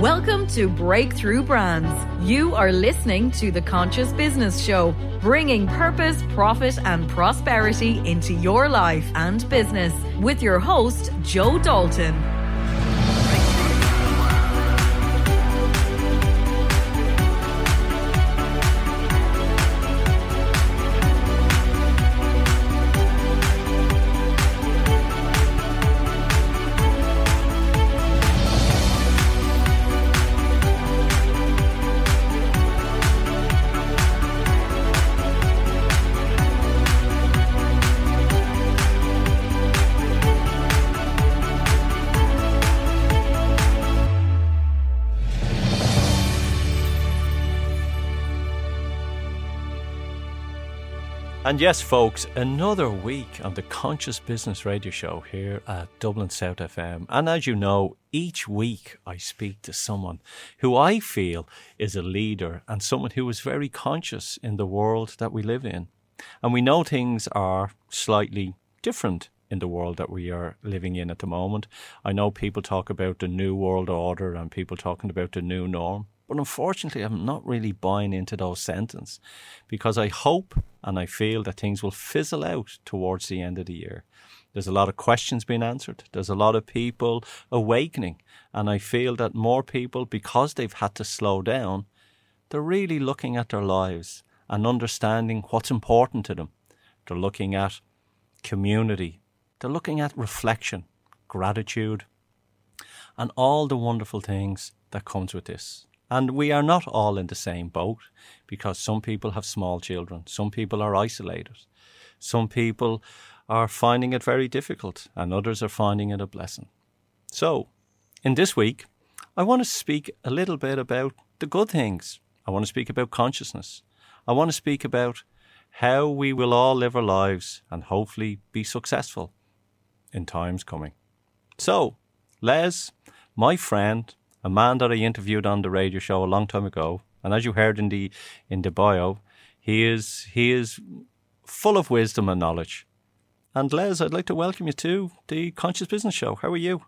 Welcome to Breakthrough Brands. You are listening to the Conscious Business Show, bringing purpose, profit, and prosperity into your life and business with your host, Joe Dalton. And yes, folks, another week on the Conscious Business Radio Show here at Dublin South FM. And as you know, each week I speak to someone who I feel is a leader and someone who is very conscious in the world that we live in. And we know things are slightly different in the world that we are living in at the moment. I know people talk about the new world order and people talking about the new norm. But unfortunately, I'm not really buying into those sentences because I hope and I feel that things will fizzle out towards the end of the year. There's a lot of questions being answered. There's a lot of people awakening. And I feel that more people, because they've had to slow down, they're really looking at their lives and understanding what's important to them. They're looking at community. They're looking at reflection, gratitude, and all the wonderful things that comes with this. And we are not all in the same boat because some people have small children, some people are isolated, some people are finding it very difficult, and others are finding it a blessing. So, in this week, I want to speak a little bit about the good things. I want to speak about consciousness. I want to speak about how we will all live our lives and hopefully be successful in times coming. So, Les, my friend, a man that I interviewed on the radio show a long time ago, and as you heard in the in the bio, he is he is full of wisdom and knowledge. And Les, I'd like to welcome you to the Conscious Business Show. How are you?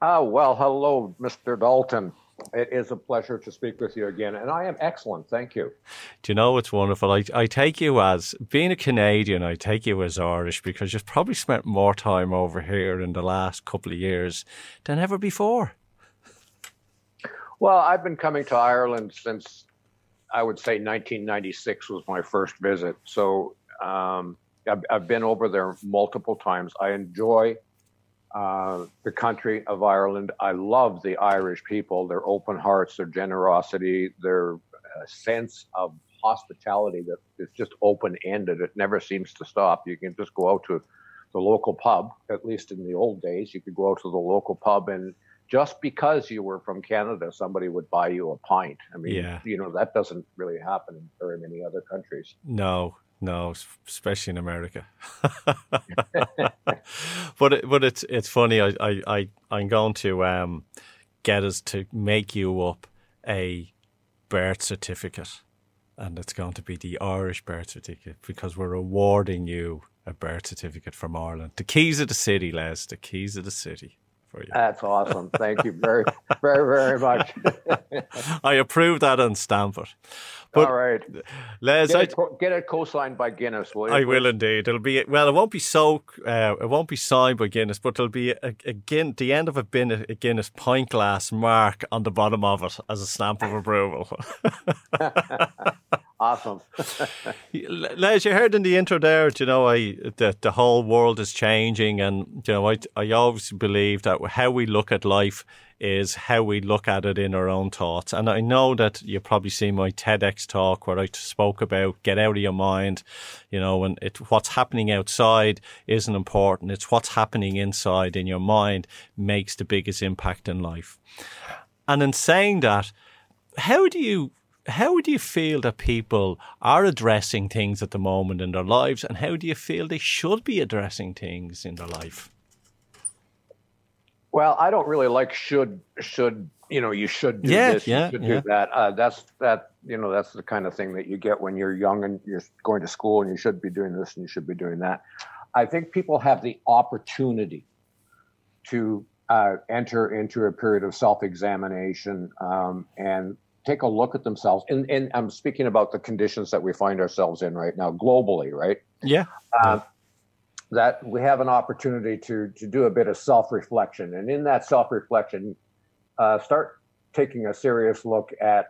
Ah, well, hello, Mr. Dalton. It is a pleasure to speak with you again, and I am excellent. Thank you. Do you know it's wonderful? I, I take you as being a Canadian, I take you as Irish because you've probably spent more time over here in the last couple of years than ever before. Well, I've been coming to Ireland since I would say 1996 was my first visit. So um, I've, I've, been over there multiple times. I enjoy uh, the country of Ireland. I love the Irish people, their open hearts, their generosity, their uh, sense of hospitality that is just open ended. It never seems to stop. You can just go out to the local pub, at least in the old days, you could go out to the local pub and just because you were from Canada, somebody would buy you a pint. I mean, yeah. you know, that doesn't really happen in very many other countries. No, no, especially in America. but it, but it's it's funny. I I, I I'm going to um, get us to make you up a birth certificate, and it's going to be the Irish birth certificate because we're awarding you a birth certificate from Ireland. The keys of the city, Les. The keys of the city for you. That's awesome. Thank you very, very, very much. I approve that and stamp it. But All right, Les, get, it, get it co-signed by Guinness, will you? I will indeed. It'll be well. It won't be so. Uh, it won't be signed by Guinness, but it'll be a, a, the end of a, bin, a Guinness pint glass mark on the bottom of it as a stamp of approval. Awesome. As you heard in the intro there, you know, I that the whole world is changing, and you know, I I always believe that how we look at life is how we look at it in our own thoughts. And I know that you probably see my TEDx talk where I spoke about get out of your mind, you know, and it what's happening outside isn't important. It's what's happening inside in your mind makes the biggest impact in life. And in saying that, how do you how do you feel that people are addressing things at the moment in their lives, and how do you feel they should be addressing things in their life? Well, I don't really like should should you know you should do yeah, this, yeah, you should yeah. do that. Uh, that's that you know that's the kind of thing that you get when you're young and you're going to school and you should be doing this and you should be doing that. I think people have the opportunity to uh, enter into a period of self-examination um, and take a look at themselves. And, and, I'm speaking about the conditions that we find ourselves in right now, globally, right? Yeah. Uh, that we have an opportunity to to do a bit of self-reflection, and in that self-reflection, uh, start taking a serious look at,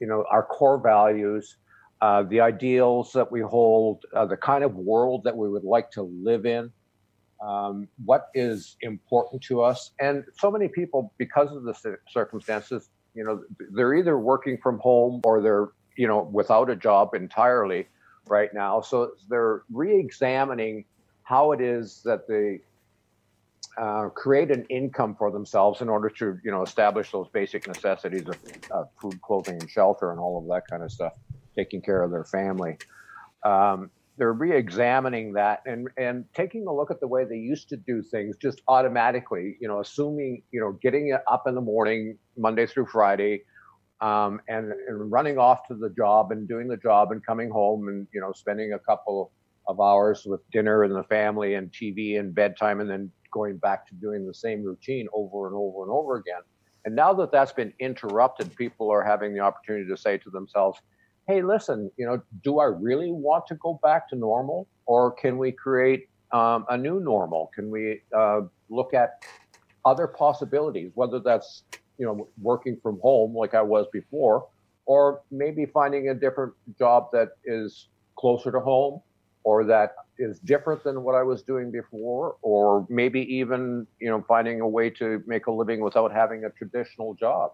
you know, our core values, uh, the ideals that we hold, uh, the kind of world that we would like to live in, um, what is important to us. And so many people, because of the circumstances, you know, they're either working from home or they're, you know, without a job entirely right now. So they're re examining how it is that they uh, create an income for themselves in order to, you know, establish those basic necessities of food, clothing, and shelter, and all of that kind of stuff taking care of their family. Um, they're re-examining that and and taking a look at the way they used to do things just automatically you know assuming you know getting up in the morning monday through friday um, and, and running off to the job and doing the job and coming home and you know spending a couple of hours with dinner and the family and tv and bedtime and then going back to doing the same routine over and over and over again and now that that's been interrupted people are having the opportunity to say to themselves hey, listen, you know, do I really want to go back to normal, or can we create um, a new normal? Can we uh, look at other possibilities, whether that's you know working from home like I was before, or maybe finding a different job that is closer to home, or that is different than what I was doing before, or maybe even you know finding a way to make a living without having a traditional job.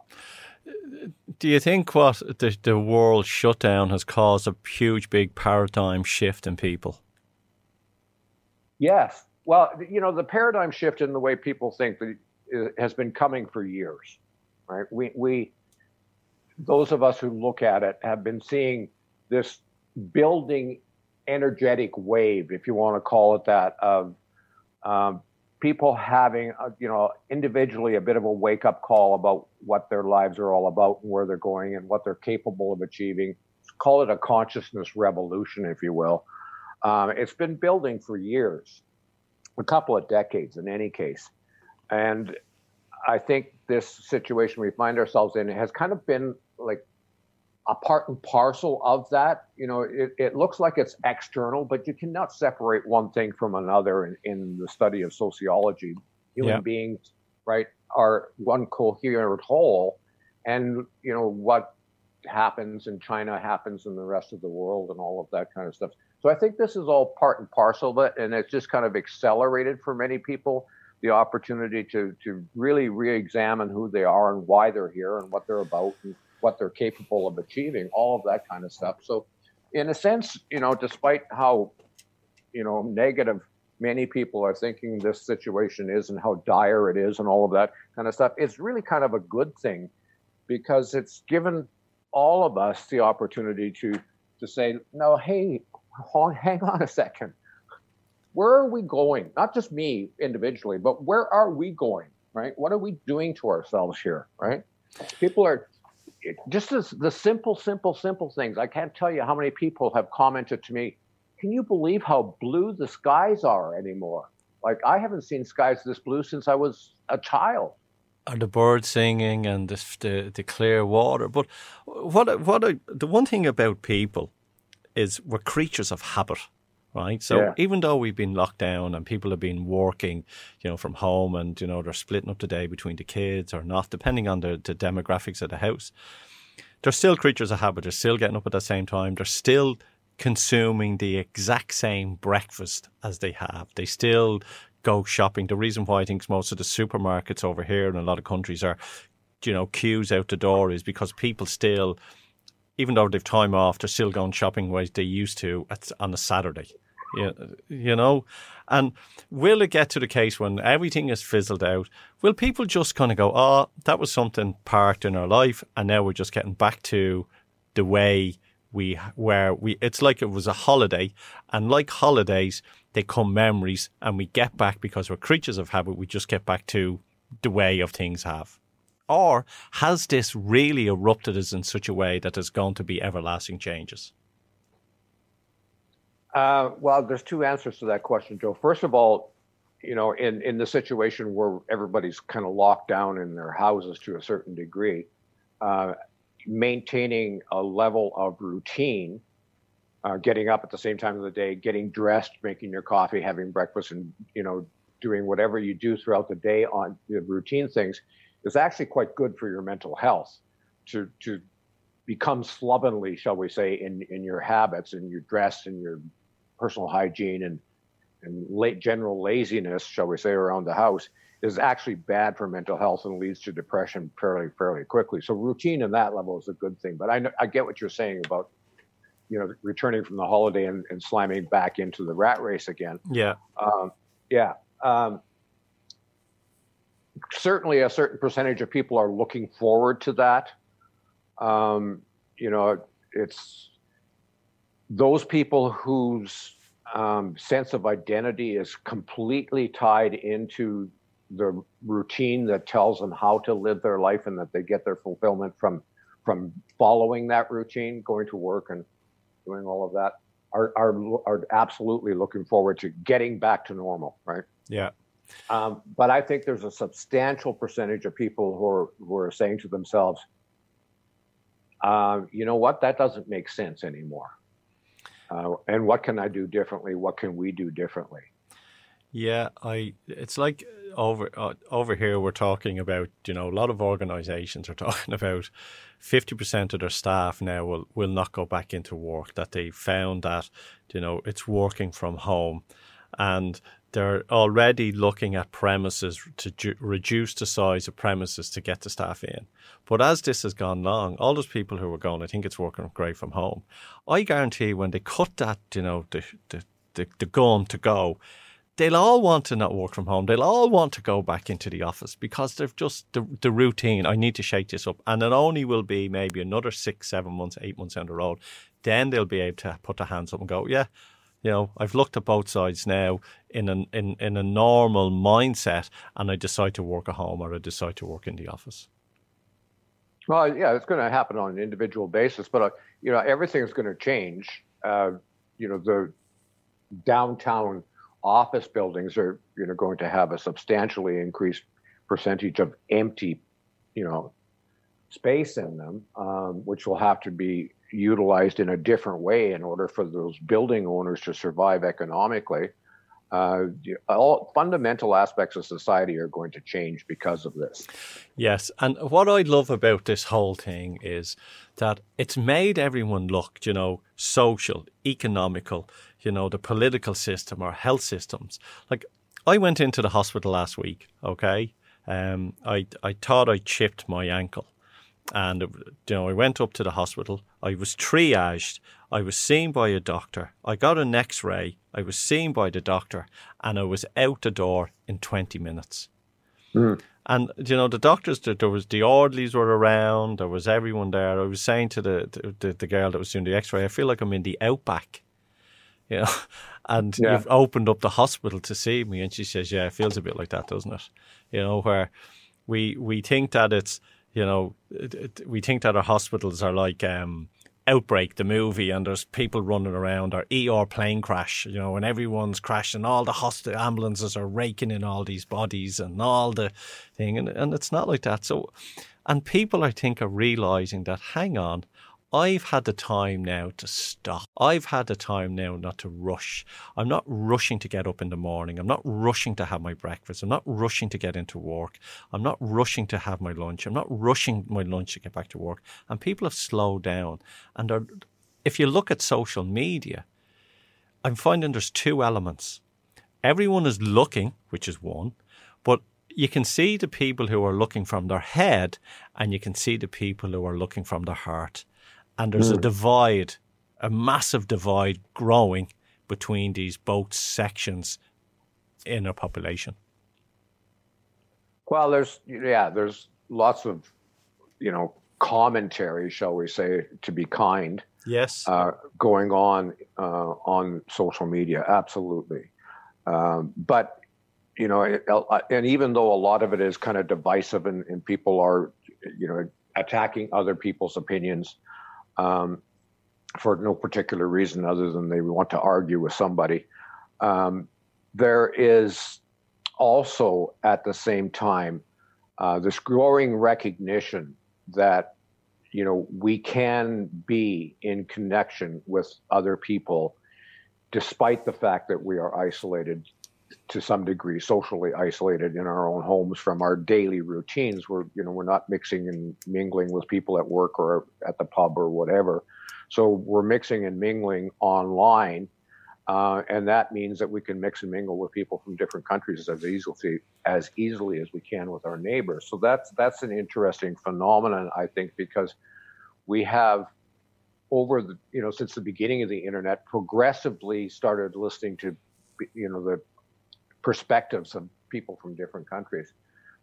Do you think what the, the world shutdown has caused a huge, big paradigm shift in people? Yes. Well, you know, the paradigm shift in the way people think has been coming for years, right? We, we, those of us who look at it have been seeing this building energetic wave, if you want to call it that, of um, people having, a, you know, individually a bit of a wake up call about what their lives are all about and where they're going and what they're capable of achieving. Call it a consciousness revolution, if you will. Um, it's been building for years, a couple of decades in any case. And I think this situation we find ourselves in has kind of been like a part and parcel of that. You know, it, it looks like it's external, but you cannot separate one thing from another in, in the study of sociology. Human yeah. beings, right, are one coherent whole. And, you know, what happens in China happens in the rest of the world and all of that kind of stuff. So I think this is all part and parcel of it. And it's just kind of accelerated for many people the opportunity to, to really re examine who they are and why they're here and what they're about. And, what they're capable of achieving, all of that kind of stuff. So, in a sense, you know, despite how, you know, negative many people are thinking this situation is and how dire it is and all of that kind of stuff, it's really kind of a good thing because it's given all of us the opportunity to to say, no, hey, hang on a second. Where are we going? Not just me individually, but where are we going? Right? What are we doing to ourselves here? Right? People are just as the simple, simple, simple things. I can't tell you how many people have commented to me, can you believe how blue the skies are anymore? Like I haven't seen skies this blue since I was a child. And the birds singing and the, the, the clear water. But what what the one thing about people is we're creatures of habit right? So yeah. even though we've been locked down and people have been working, you know, from home and, you know, they're splitting up the day between the kids or not, depending on the, the demographics of the house, they're still creatures of habit. They're still getting up at the same time. They're still consuming the exact same breakfast as they have. They still go shopping. The reason why I think most of the supermarkets over here in a lot of countries are, you know, queues out the door is because people still even though they've time off, they're still going shopping ways they used to on a Saturday. You, you know, and will it get to the case when everything is fizzled out? Will people just kind of go, "Oh, that was something parked in our life, and now we're just getting back to the way we where we?" It's like it was a holiday, and like holidays, they come memories, and we get back because we're creatures of habit. We just get back to the way of things have. Or has this really erupted us in such a way that there's going to be everlasting changes? Uh, well, there's two answers to that question, Joe. First of all, you know, in in the situation where everybody's kind of locked down in their houses to a certain degree, uh, maintaining a level of routine, uh, getting up at the same time of the day, getting dressed, making your coffee, having breakfast, and you know, doing whatever you do throughout the day on the routine things is actually quite good for your mental health. To to become slovenly, shall we say, in in your habits and your dress and your personal hygiene and and late general laziness, shall we say, around the house is actually bad for mental health and leads to depression fairly fairly quickly. So routine in that level is a good thing. But I know, I get what you're saying about you know returning from the holiday and, and slamming back into the rat race again. Yeah. Um, yeah. Um, certainly, a certain percentage of people are looking forward to that. Um, you know, it's those people whose um, sense of identity is completely tied into the routine that tells them how to live their life and that they get their fulfillment from from following that routine, going to work and doing all of that, are are are absolutely looking forward to getting back to normal, right? Yeah. Um, but I think there's a substantial percentage of people who are who are saying to themselves, uh, you know what, that doesn't make sense anymore. Uh, and what can I do differently? What can we do differently? Yeah, I. It's like over uh, over here we're talking about. You know, a lot of organisations are talking about fifty percent of their staff now will will not go back into work. That they found that you know it's working from home, and they're already looking at premises to ju- reduce the size of premises to get the staff in. But as this has gone long, all those people who were going, I think it's working great from home. I guarantee when they cut that, you know, the the the, the gun to go, they'll all want to not work from home. They'll all want to go back into the office because they've just the, the routine. I need to shake this up. And it only will be maybe another six, seven months, eight months down the road. Then they'll be able to put their hands up and go, yeah, you know, I've looked at both sides now in an in, in a normal mindset and I decide to work at home or I decide to work in the office. Well, yeah, it's going to happen on an individual basis, but uh, you know, everything's going to change. Uh, you know, the downtown office buildings are you know going to have a substantially increased percentage of empty, you know, space in them, um, which will have to be utilized in a different way in order for those building owners to survive economically. Uh, all fundamental aspects of society are going to change because of this. Yes, and what I love about this whole thing is that it's made everyone look, you know, social, economical, you know, the political system or health systems. Like I went into the hospital last week. Okay, um, I I thought I chipped my ankle and you know I went up to the hospital. I was triaged. I was seen by a doctor. I got an X-ray. I was seen by the doctor, and I was out the door in twenty minutes. Mm. And you know the doctors, there was the orderlies were around. There was everyone there. I was saying to the the, the girl that was doing the X-ray, I feel like I'm in the outback. You know, and yeah. you've opened up the hospital to see me, and she says, "Yeah, it feels a bit like that, doesn't it?" You know, where we we think that it's you know, it, it, we think that our hospitals are like um, Outbreak, the movie, and there's people running around, or ER plane crash, you know, and everyone's crashing, all the hospital ambulances are raking in all these bodies and all the thing, and, and it's not like that. So, and people, I think, are realizing that, hang on, I've had the time now to stop. I've had the time now not to rush. I'm not rushing to get up in the morning. I'm not rushing to have my breakfast. I'm not rushing to get into work. I'm not rushing to have my lunch. I'm not rushing my lunch to get back to work. And people have slowed down. And are, if you look at social media, I'm finding there's two elements. Everyone is looking, which is one, but you can see the people who are looking from their head and you can see the people who are looking from their heart and there's mm. a hmm. divide, a massive divide growing between these both sections in our population. Well, there's yeah, there's lots of you know commentary, shall we say, to be kind. Yes, uh, going on uh, on social media, absolutely. Um, but you know, it, uh, and even though a lot of it is kind of divisive, and, and people are you know attacking other people's opinions, um, for no particular reason other than they want to argue with somebody. Um, there is also at the same time uh, this growing recognition that you know we can be in connection with other people despite the fact that we are isolated to some degree socially isolated in our own homes from our daily routines we're you know we're not mixing and mingling with people at work or at the pub or whatever so we're mixing and mingling online uh, and that means that we can mix and mingle with people from different countries as easily as easily as we can with our neighbors. So that's that's an interesting phenomenon, I think, because we have over the you know since the beginning of the internet progressively started listening to you know the perspectives of people from different countries.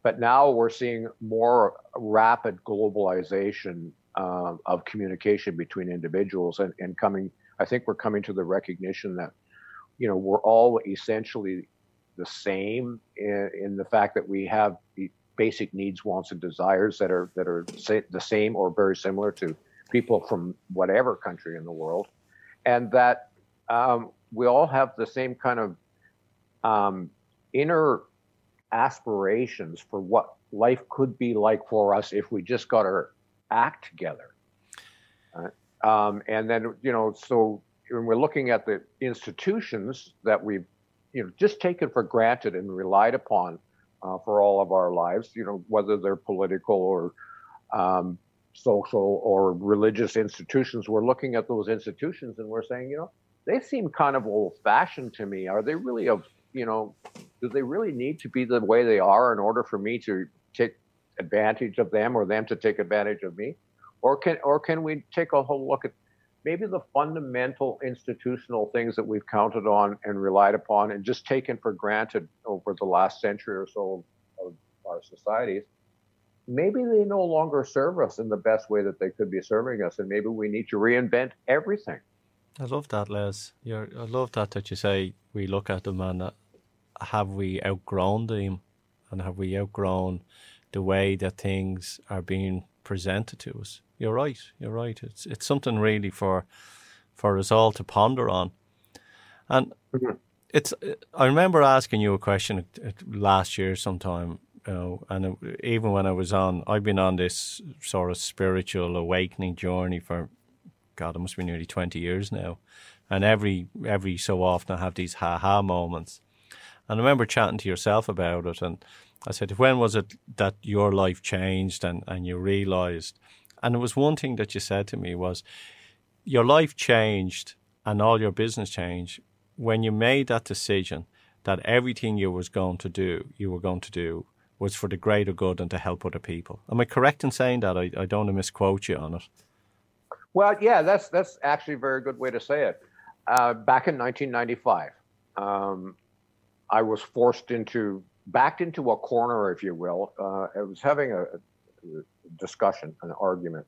But now we're seeing more rapid globalization uh, of communication between individuals and, and coming I think we're coming to the recognition that, you know, we're all essentially the same in, in the fact that we have basic needs, wants, and desires that are that are the same or very similar to people from whatever country in the world, and that um, we all have the same kind of um, inner aspirations for what life could be like for us if we just got our act together. Um, and then, you know, so when we're looking at the institutions that we've, you know, just taken for granted and relied upon uh, for all of our lives, you know, whether they're political or um, social or religious institutions, we're looking at those institutions and we're saying, you know, they seem kind of old fashioned to me. Are they really of, you know, do they really need to be the way they are in order for me to take advantage of them or them to take advantage of me? Or can or can we take a whole look at maybe the fundamental institutional things that we've counted on and relied upon and just taken for granted over the last century or so of our societies? Maybe they no longer serve us in the best way that they could be serving us, and maybe we need to reinvent everything. I love that, Les. You're, I love that that you say we look at them and uh, have we outgrown them, and have we outgrown the way that things are being presented to us. You're right. You're right. It's it's something really for for us all to ponder on. And mm-hmm. it's. I remember asking you a question last year sometime, you know, and it, even when I was on, I've been on this sort of spiritual awakening journey for, God, it must be nearly twenty years now, and every every so often I have these ha ha moments, and I remember chatting to yourself about it, and I said, when was it that your life changed and, and you realized? And it was one thing that you said to me was your life changed and all your business changed when you made that decision that everything you was going to do, you were going to do was for the greater good and to help other people. Am I correct in saying that? I, I don't want to misquote you on it. Well, yeah, that's that's actually a very good way to say it. Uh, back in 1995, um, I was forced into backed into a corner, if you will. Uh, I was having a, a, discussion, an argument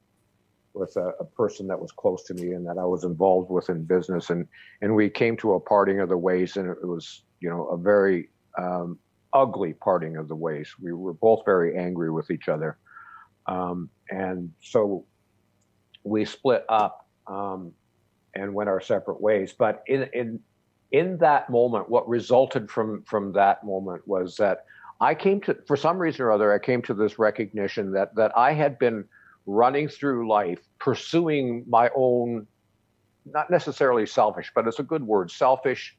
with a, a, person that was close to me and that I was involved with in business, and and we came to a parting of the ways, and it was you know a very um, ugly parting of the ways. We were both very angry with each other, um, and so we split up um, and went our separate ways. But in in in that moment, what resulted from from that moment was that I came to, for some reason or other, I came to this recognition that that I had been running through life pursuing my own, not necessarily selfish, but it's a good word, selfish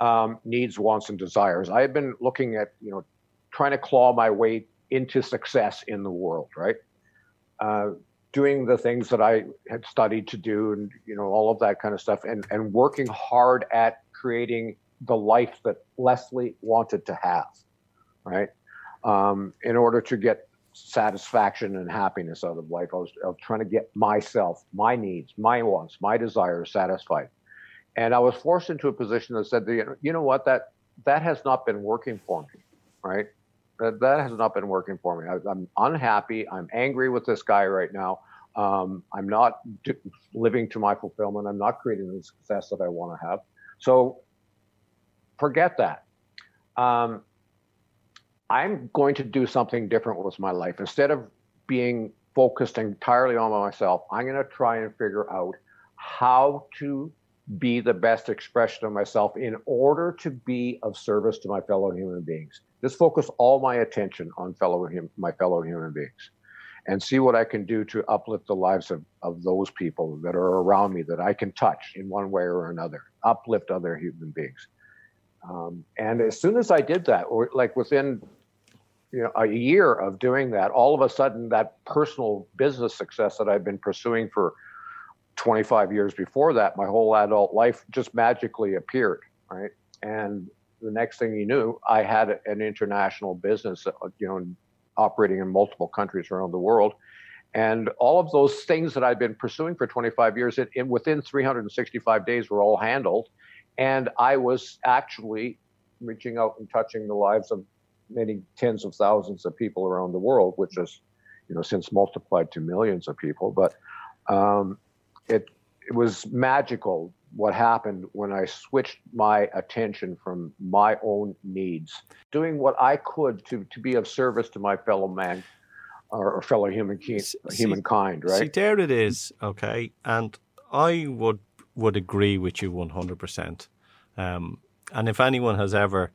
um, needs, wants, and desires. I had been looking at, you know, trying to claw my way into success in the world, right? Uh, doing the things that I had studied to do, and you know, all of that kind of stuff, and and working hard at creating the life that Leslie wanted to have, right? Um, in order to get satisfaction and happiness out of life, I was, I was trying to get myself, my needs, my wants, my desires satisfied. And I was forced into a position that said, you know what, that that has not been working for me, right? That, that has not been working for me. I, am unhappy. I'm angry with this guy right now. Um, I'm not living to my fulfillment. I'm not creating the success that I want to have. So forget that. Um, I'm going to do something different with my life. Instead of being focused entirely on myself, I'm going to try and figure out how to be the best expression of myself in order to be of service to my fellow human beings. Just focus all my attention on fellow hum, my fellow human beings and see what I can do to uplift the lives of, of those people that are around me that I can touch in one way or another, uplift other human beings. Um, and as soon as I did that, or like within you know a year of doing that, all of a sudden that personal business success that I've been pursuing for 25 years before that, my whole adult life just magically appeared, right? And the next thing you knew, I had an international business, uh, you know, operating in multiple countries around the world. And all of those things that I've been pursuing for 25 years, in, in within 365 days, were all handled. And I was actually reaching out and touching the lives of many tens of thousands of people around the world, which has, you know, since multiplied to millions of people. But um, it it was magical what happened when I switched my attention from my own needs, doing what I could to to be of service to my fellow man or, or fellow human see, humankind. Right. See, there it is. Okay, and I would would agree with you one hundred percent. Um, and if anyone has ever,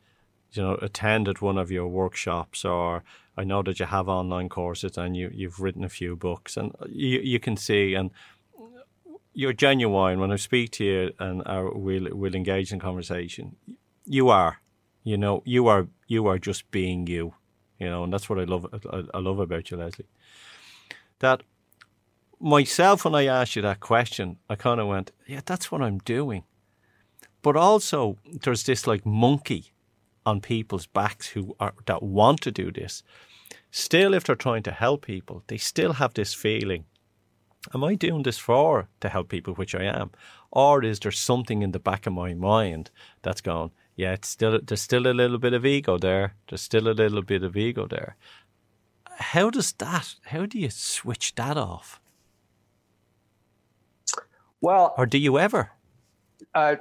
you know, attended one of your workshops, or I know that you have online courses and you you've written a few books, and you you can see and you're genuine when I speak to you and we'll we'll engage in conversation. You are, you know, you are you are just being you, you know, and that's what I love. I, I love about you, Leslie. That myself, when I asked you that question, I kind of went, yeah, that's what I'm doing. But also, there's this like monkey on people's backs who are that want to do this. Still, if they're trying to help people, they still have this feeling am I doing this for to help people, which I am, or is there something in the back of my mind that's going, yeah, it's still there's still a little bit of ego there. There's still a little bit of ego there. How does that? How do you switch that off? Well, or do you ever? Uh,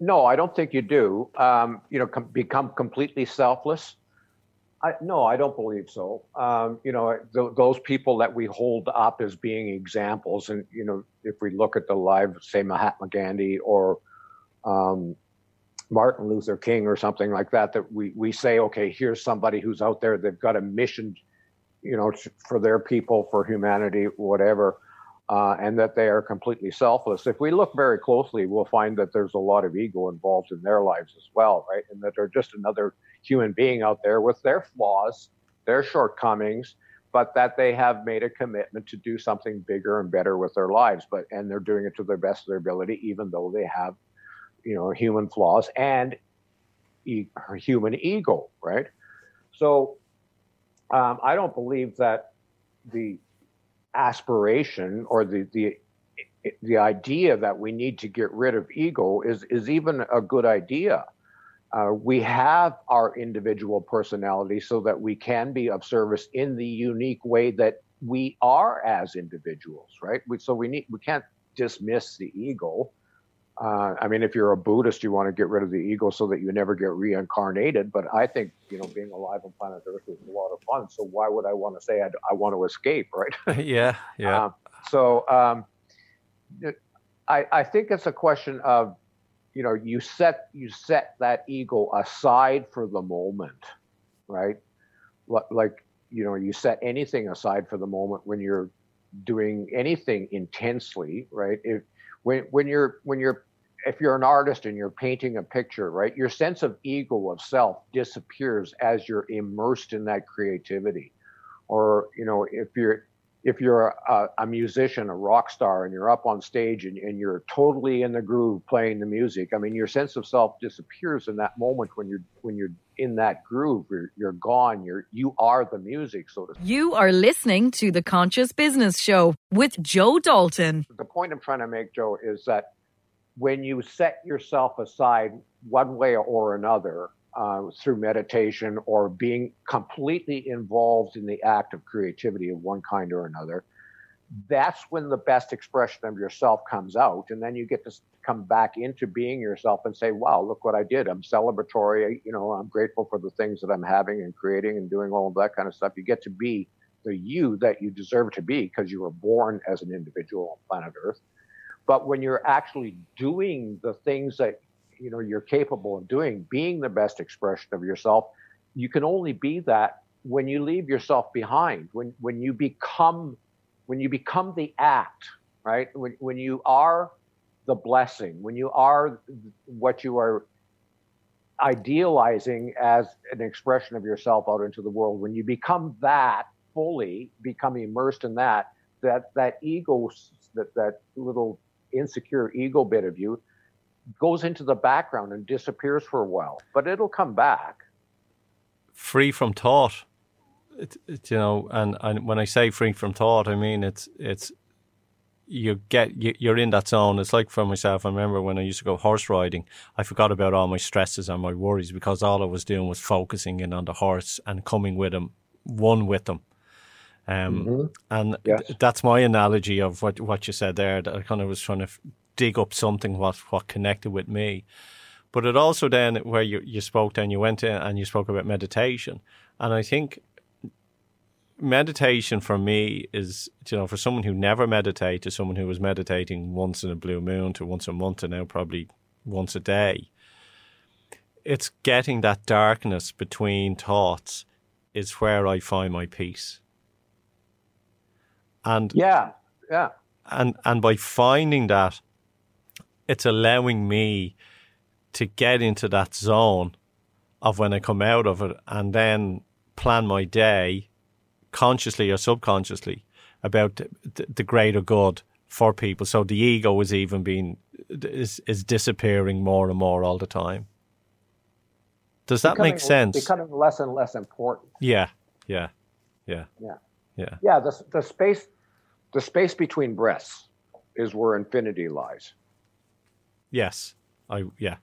no, I don't think you do. Um, you know, com- become completely selfless. I, no, I don't believe so. Um, you know, th- those people that we hold up as being examples, and you know, if we look at the live, say Mahatma Gandhi or um, Martin Luther King or something like that, that we we say, okay, here's somebody who's out there. They've got a mission, you know, for their people, for humanity, whatever. Uh, and that they are completely selfless. If we look very closely, we'll find that there's a lot of ego involved in their lives as well, right? And that they're just another human being out there with their flaws, their shortcomings, but that they have made a commitment to do something bigger and better with their lives. But and they're doing it to the best of their ability, even though they have, you know, human flaws and e- human ego, right? So um, I don't believe that the aspiration or the the the idea that we need to get rid of ego is is even a good idea. Uh, we have our individual personality so that we can be of service in the unique way that we are as individuals, right? We, so we need we can't dismiss the ego. Uh, I mean, if you're a Buddhist, you want to get rid of the ego so that you never get reincarnated. But I think you know being alive on planet Earth is a lot of fun. So why would I want to say I, I want to escape, right? yeah, yeah. Um, so um, I I think it's a question of you know you set you set that ego aside for the moment right? Like you know you set anything aside for the moment when you're doing anything intensely right? If when when you're when you're if you're an artist and you're painting a picture right your sense of ego of self disappears as you're immersed in that creativity. Or you know if you're if you're a, a, musician, a rock star, and you're up on stage and, and, you're totally in the groove playing the music, I mean, your sense of self disappears in that moment when you're when you're in that groove. You're, you're gone. You're you are the music, so to speak. You are listening to the Conscious Business Show with Joe Dalton. The point I'm trying to make, Joe, is that when you set yourself aside one way or another, uh, through meditation or being completely involved in the act of creativity of one kind or another, that's when the best expression of yourself comes out. And then you get to come back into being yourself and say, wow, look what I did. I'm celebratory. You know, I'm grateful for the things that I'm having and creating and doing all of that kind of stuff. You get to be the you that you deserve to be because you were born as an individual on planet Earth But when you're actually doing the things that you know you're capable of doing, being the best expression of yourself, you can only be that when you leave yourself behind. When when you become when you become the act, right? When when you are the blessing, when you are what you are idealizing as an expression of yourself out into the world, when you become that fully, become immersed in that, that that ego, that that little insecure ego bit of you, goes into the background and disappears for a while, but it'll come back. Free from thought, it, it, you know, and, and when I say free from thought, I mean it's it's you get you, are in that zone. It's like for myself. I remember when I used to go horse riding, I forgot about all my stresses and my worries because all I was doing was focusing in on the horse and coming with him, one with them. Um, mm-hmm. And yes. th- that's my analogy of what what you said there. That I kind of was trying to dig up something what what connected with me. But it also then where you you spoke then you went in and you spoke about meditation, and I think meditation for me is you know for someone who never meditate to someone who was meditating once in a blue moon to once a month and now probably once a day it's getting that darkness between thoughts is where i find my peace. And yeah yeah. and and by finding that it's allowing me to get into that zone of when i come out of it and then plan my day consciously or subconsciously about the, the greater good for people. So the ego is even being is is disappearing more and more all the time. Does that becoming, make sense? Becoming less and less important. Yeah, yeah, yeah, yeah, yeah. Yeah. The the space the space between breaths is where infinity lies. Yes, I yeah,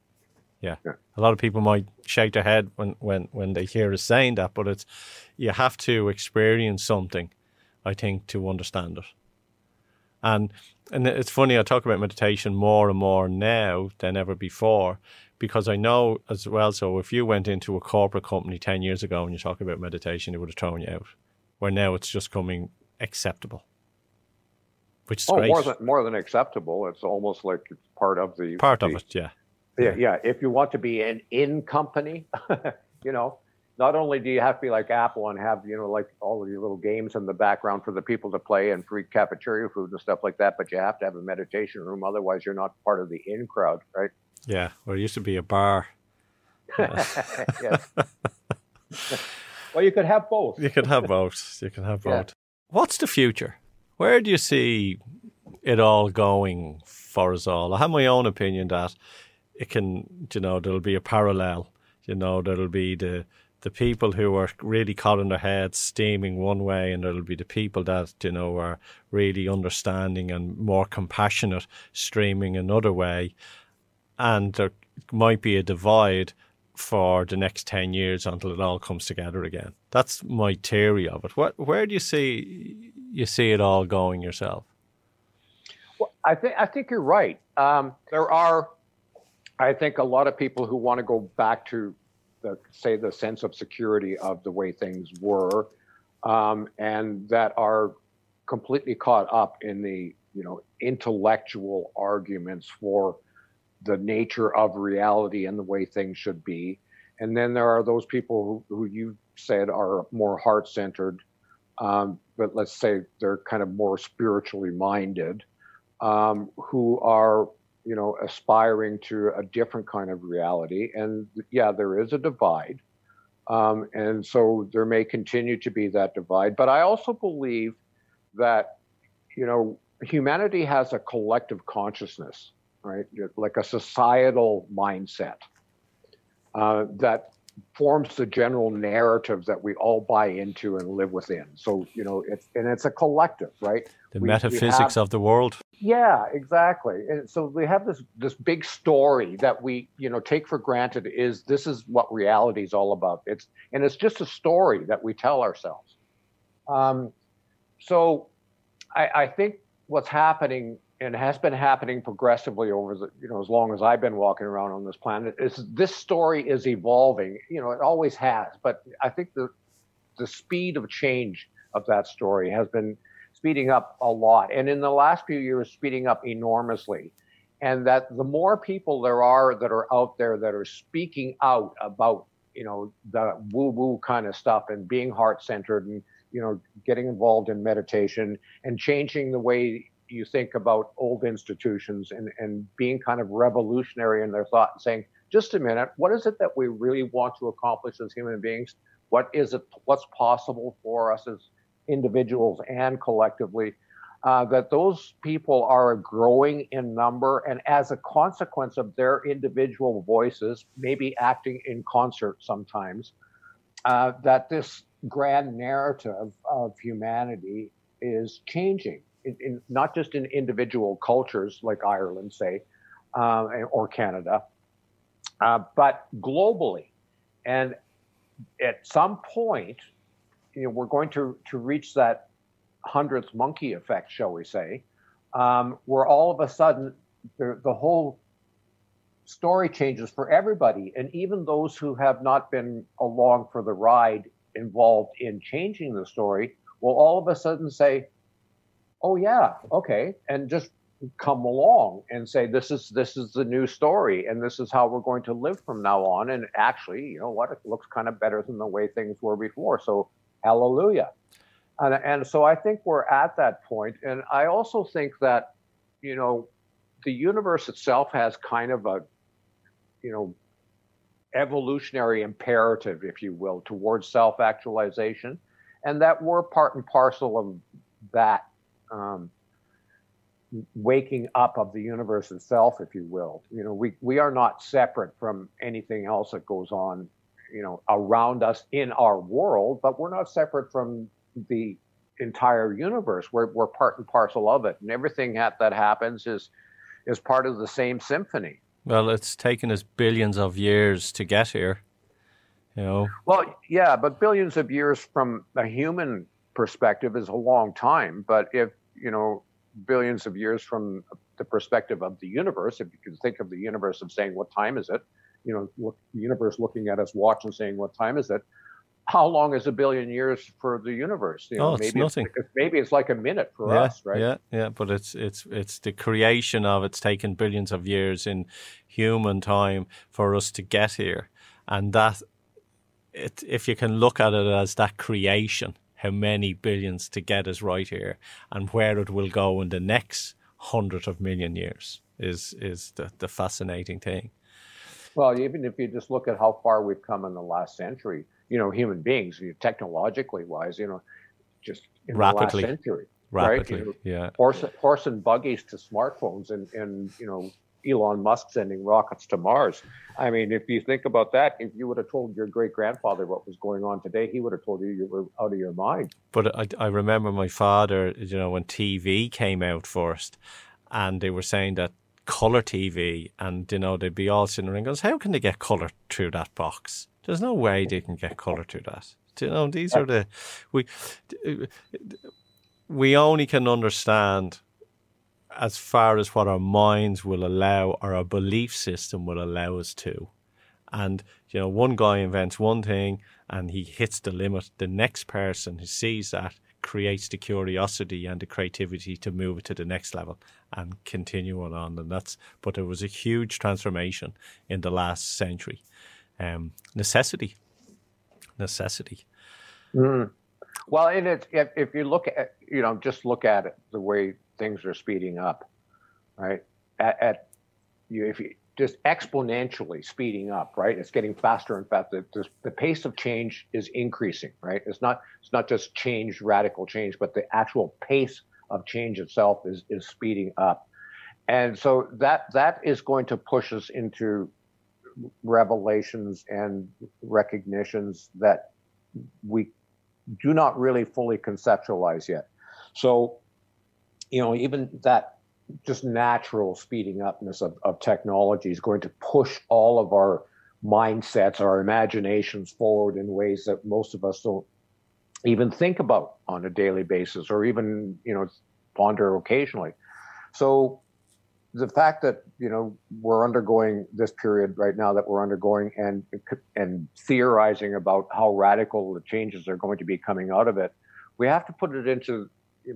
yeah. yeah. A lot of people might shake their head when, when, when they hear us saying that, but it's you have to experience something, I think, to understand it. And and it's funny, I talk about meditation more and more now than ever before because I know as well. So if you went into a corporate company 10 years ago and you talk about meditation, it would have thrown you out. Where now it's just coming acceptable, which is oh, great. More than, more than acceptable. It's almost like it's part of the. Part the, of it, yeah. Yeah, yeah. If you want to be an in company, you know, not only do you have to be like Apple and have, you know, like all of your little games in the background for the people to play and free cafeteria food and stuff like that, but you have to have a meditation room. Otherwise, you're not part of the in crowd, right? Yeah. Well, it used to be a bar. yes. well, you could have both. You could have both. You can have both. Yeah. What's the future? Where do you see it all going for us all? I have my own opinion that it can, you know, there'll be a parallel. You know, there'll be the the people who are really caught in their heads, steaming one way, and there'll be the people that you know are really understanding and more compassionate, streaming another way, and there might be a divide for the next 10 years until it all comes together again. That's my theory of it. What, where do you see you see it all going yourself? Well, I think I think you're right. Um, there are I think a lot of people who want to go back to the say the sense of security of the way things were, um, and that are completely caught up in the you know intellectual arguments for the nature of reality and the way things should be. And then there are those people who, who you said are more heart centered, um, but let's say they're kind of more spiritually minded, um, who are you know, aspiring to a different kind of reality. And yeah, there is a divide. Um, and so there may continue to be that divide. But I also believe that, you know, humanity has a collective consciousness, right? Like a societal mindset uh, that forms the general narrative that we all buy into and live within. So, you know, it's, and it's a collective, right? The we, metaphysics we have, of the world. Yeah, exactly. And so we have this this big story that we, you know, take for granted is this is what reality is all about. It's and it's just a story that we tell ourselves. Um, so I, I think what's happening and has been happening progressively over the you know as long as I've been walking around on this planet is this story is evolving. You know, it always has, but I think the the speed of change of that story has been speeding up a lot, and in the last few years, speeding up enormously. And that the more people there are that are out there that are speaking out about, you know, the woo-woo kind of stuff and being heart-centered and you know getting involved in meditation and changing the way you think about old institutions and, and being kind of revolutionary in their thought and saying, just a minute, what is it that we really want to accomplish as human beings? What is it? What's possible for us as individuals and collectively? Uh, that those people are growing in number, and as a consequence of their individual voices, maybe acting in concert sometimes, uh, that this grand narrative of humanity is changing in, in, not just in individual cultures like Ireland, say, uh, or Canada, uh, but globally. And at some point, you know, we're going to, to reach that hundredth monkey effect, shall we say, um, where all of a sudden the, the whole story changes for everybody. And even those who have not been along for the ride involved in changing the story will all of a sudden say, oh yeah, okay, and just come along and say this is this is the new story and this is how we're going to live from now on. And actually you know what? It looks kind of better than the way things were before. So hallelujah. And, and so i think we're at that point. And i also think that you know the universe itself has kind of a you know evolutionary imperative if you will towards self-actualization. And that we're part and parcel of that um, waking up of the universe itself, if you will. You know, we, we are not separate from anything else that goes on, you know, around us in our world, but we're not separate from the entire universe. We're, we're part and parcel of it. And everything that, that happens is, is part of the same symphony. Well, it's taken us billions of years to get here. You know. Well, yeah, but billions of years from a human perspective is a long time. But if you know, billions of years from the perspective of the universe, if you can think of the universe of saying, what time is it? You know, look, the universe looking at us watch and saying, what time is it? How long is a billion years for the universe? You know, oh, it's maybe nothing. It's, maybe it's like a minute for yeah, us, right? Yeah, yeah, but it's it's it's the creation of it's taken billions of years in human time for us to get here, and that it, if you can look at it as that creation, how many billions to get us right here and where it will go in the next hundred of million years is is the, the fascinating thing. Well, even if you just look at how far we've come in the last century, you know, human beings, technologically wise, you know, just in rapidly, the last century, rapidly, right? You know, yeah. Horse, horse and buggies to smartphones, and and you know, Elon Musk sending rockets to Mars. I mean, if you think about that, if you would have told your great grandfather what was going on today, he would have told you you were out of your mind. But I, I remember my father, you know, when TV came out first, and they were saying that color TV, and you know, they'd be all sitting around goes, how can they get color through that box? There's no way they can get color through that. You know, these are the we uh, we only can understand as far as what our minds will allow or our belief system will allow us to. And, you know, one guy invents one thing and he hits the limit. The next person who sees that creates the curiosity and the creativity to move it to the next level and continue on. And that's, but there was a huge transformation in the last century. Um, necessity. Necessity. Mm. Well, and it, if, if you look at, you know, just look at it the way things are speeding up, right? At, at you, if you just exponentially speeding up, right? It's getting faster and faster. The, the, pace of change is increasing, right? It's not it's not just change, radical change, but the actual pace of change itself is is speeding up, and so that that is going to push us into revelations and recognitions that we do not really fully conceptualize yet. So you know, even that just natural speeding upness of, of technology is going to push all of our mindsets, our imaginations forward in ways that most of us don't even think about on a daily basis or even, you know, ponder occasionally. So the fact that, you know, we're undergoing this period right now that we're undergoing and and theorizing about how radical the changes are going to be coming out of it, we have to put it into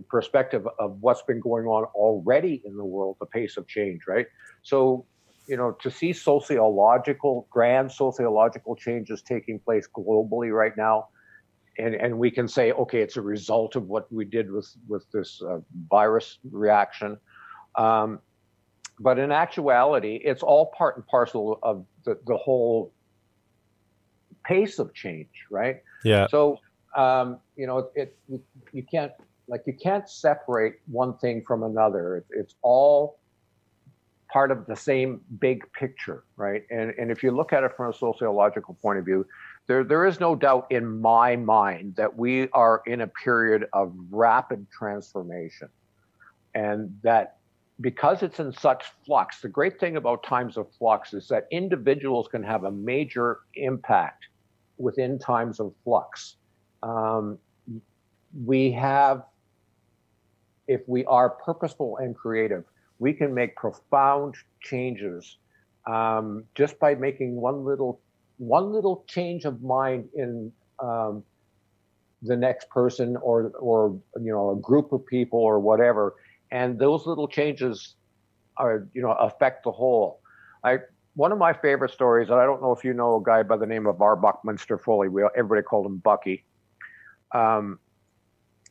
perspective of what's been going on already in the world, the pace of change, right? So, you know, to see sociological, grand sociological changes taking place globally right now, and, and we can say, okay, it's a result of what we did with, with this uh, virus reaction. Um, but in actuality, it's all part and parcel of the, the whole pace of change, right? Yeah. So, um, you know, it, it, you can't like you can't separate one thing from another. It, it's all part of the same big picture, right? And and if you look at it from a sociological point of view, there there is no doubt in my mind that we are in a period of rapid transformation, and that because it's in such flux, the great thing about times of flux is that individuals can have a major impact within times of flux. Um, we have, if we are purposeful and creative, we can make profound changes um, just by making one little one little change of mind in um, the next person or or you know a group of people or whatever and those little changes are you know affect the whole. I one of my favorite stories and i don't know if you know a guy by the name of R. Buckminster Fuller. we everybody called him bucky. Um,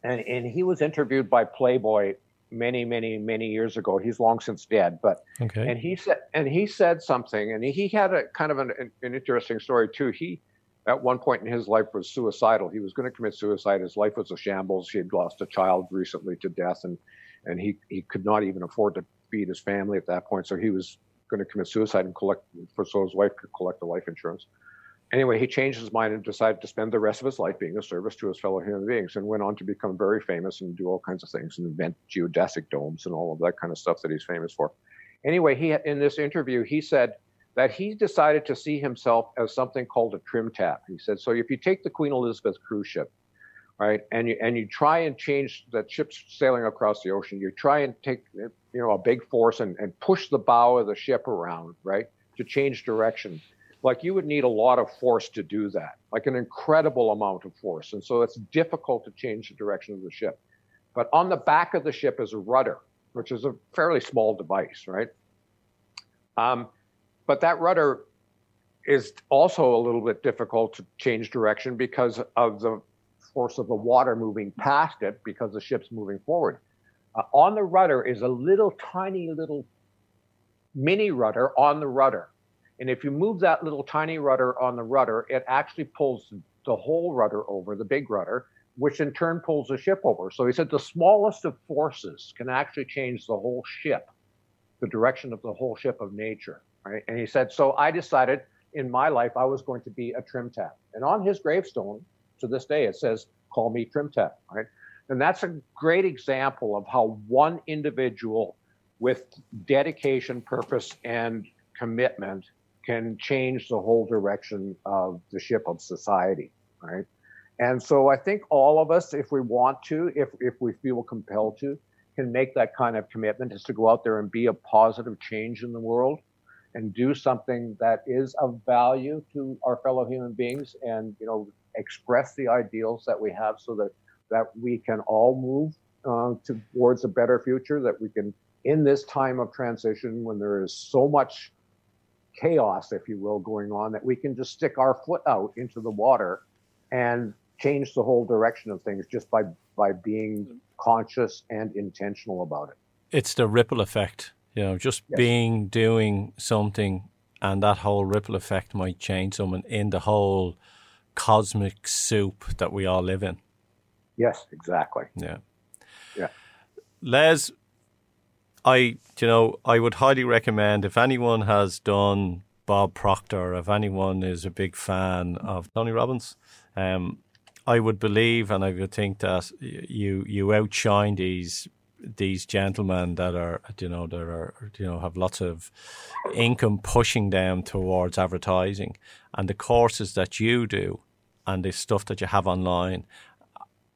and and he was interviewed by playboy many many many years ago. He's long since dead but okay. and he said and he said something and he had a kind of an, an interesting story too. He at one point in his life was suicidal. He was going to commit suicide. His life was a shambles. He had lost a child recently to death and and he he could not even afford to feed his family at that point so he was going to commit suicide and collect for so his wife could collect the life insurance anyway, he changed his mind and decided to spend the rest of his life being of service to his fellow human beings and went on to become very famous and do all kinds of things and invent geodesic domes and all of that kind of stuff that he's famous for. Anyway, he in this interview, he said that he decided to see himself as something called a trim tab. He said, so if you take the Queen Elizabeth cruise ship, right, and you and you try and change that ship's sailing across the ocean, you try and take you know a big force and, and push the bow of the ship around, right, to change direction like you would need a lot of force to do that, like an incredible amount of force. And so it's difficult to change the direction of the ship. But on the back of the ship is a rudder, which is a fairly small device, right? Um, but that rudder is also a little bit difficult to change direction because of the force of the water moving past it because the ship's moving forward. Uh, on the rudder is a little tiny little mini rudder on the rudder and if you move that little tiny rudder on the rudder, it actually pulls the whole rudder over, the big rudder, which in turn pulls the ship over. So he said the smallest of forces can actually change the whole ship, the direction of the whole ship of nature. Right. And he said, so I decided in my life I was going to be a trim tab. And on his gravestone to this day, it says, call me trim tab. Right. And that's a great example of how one individual with dedication, purpose, and commitment can change the whole direction of the ship of society, right? And so I think all of us, if we want to, if, if we feel compelled to, can make that kind of commitment is to go out there and be a positive change in the world and do something that is of value to our fellow human beings and, you know, express the ideals that we have so that, that we can all move uh, towards a better future, that we can, in this time of transition when there is so much chaos, if you will, going on, that we can just stick our foot out into the water and change the whole direction of things just by by being conscious and intentional about it. It's the ripple effect, you know, just yes. being doing something and that whole ripple effect might change someone in the whole cosmic soup that we all live in. Yes, exactly. Yeah. Yeah. Les, I, you know, I would highly recommend if anyone has done Bob Proctor, if anyone is a big fan of Tony Robbins, um, I would believe and I would think that you you outshine these these gentlemen that are you know that are you know have lots of income pushing them towards advertising and the courses that you do and the stuff that you have online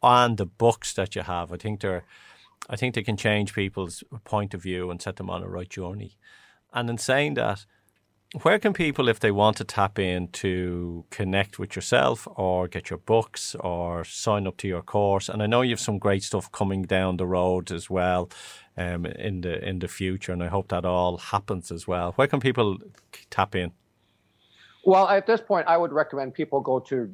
and the books that you have. I think they're I think they can change people's point of view and set them on a right journey. And in saying that, where can people, if they want to tap in to connect with yourself or get your books or sign up to your course? And I know you have some great stuff coming down the road as well um, in the in the future, and I hope that all happens as well. Where can people tap in? Well, at this point, I would recommend people go to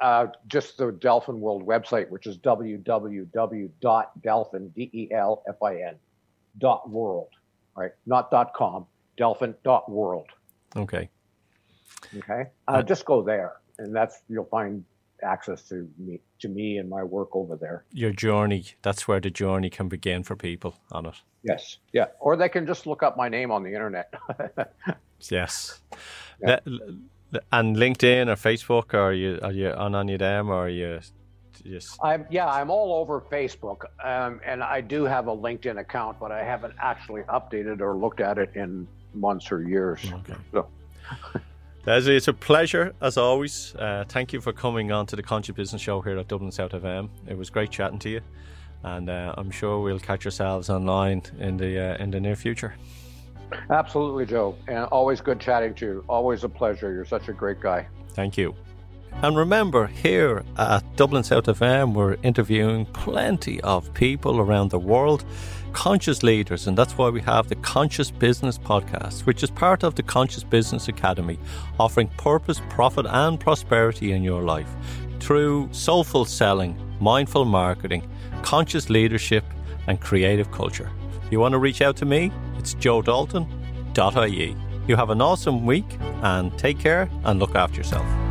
uh, just the Delfin World website, which is www.delfin, D-E-L-F-I-N, dot world, right? Not dot com, delfin dot world. Okay. Okay. Uh, uh, just go there, and that's you'll find access to me to me and my work over there. Your journey. That's where the journey can begin for people on it. Yes. Yeah. Or they can just look up my name on the internet. yes. Yeah. and LinkedIn or Facebook, or are you are you on any of them, or are you? Just... I'm yeah, I'm all over Facebook, um, and I do have a LinkedIn account, but I haven't actually updated or looked at it in months or years. Okay. So. Leslie, it's a pleasure as always. Uh, thank you for coming on to the Conscious Business Show here at Dublin South FM. It was great chatting to you, and uh, I'm sure we'll catch ourselves online in the uh, in the near future. Absolutely, Joe, and always good chatting to you. Always a pleasure. You're such a great guy. Thank you. And remember, here at Dublin South FM, we're interviewing plenty of people around the world conscious leaders, and that's why we have the Conscious Business Podcast, which is part of the Conscious Business Academy, offering purpose, profit, and prosperity in your life through soulful selling, mindful marketing, conscious leadership, and creative culture. If you want to reach out to me, it's joedalton.ie. You have an awesome week and take care and look after yourself.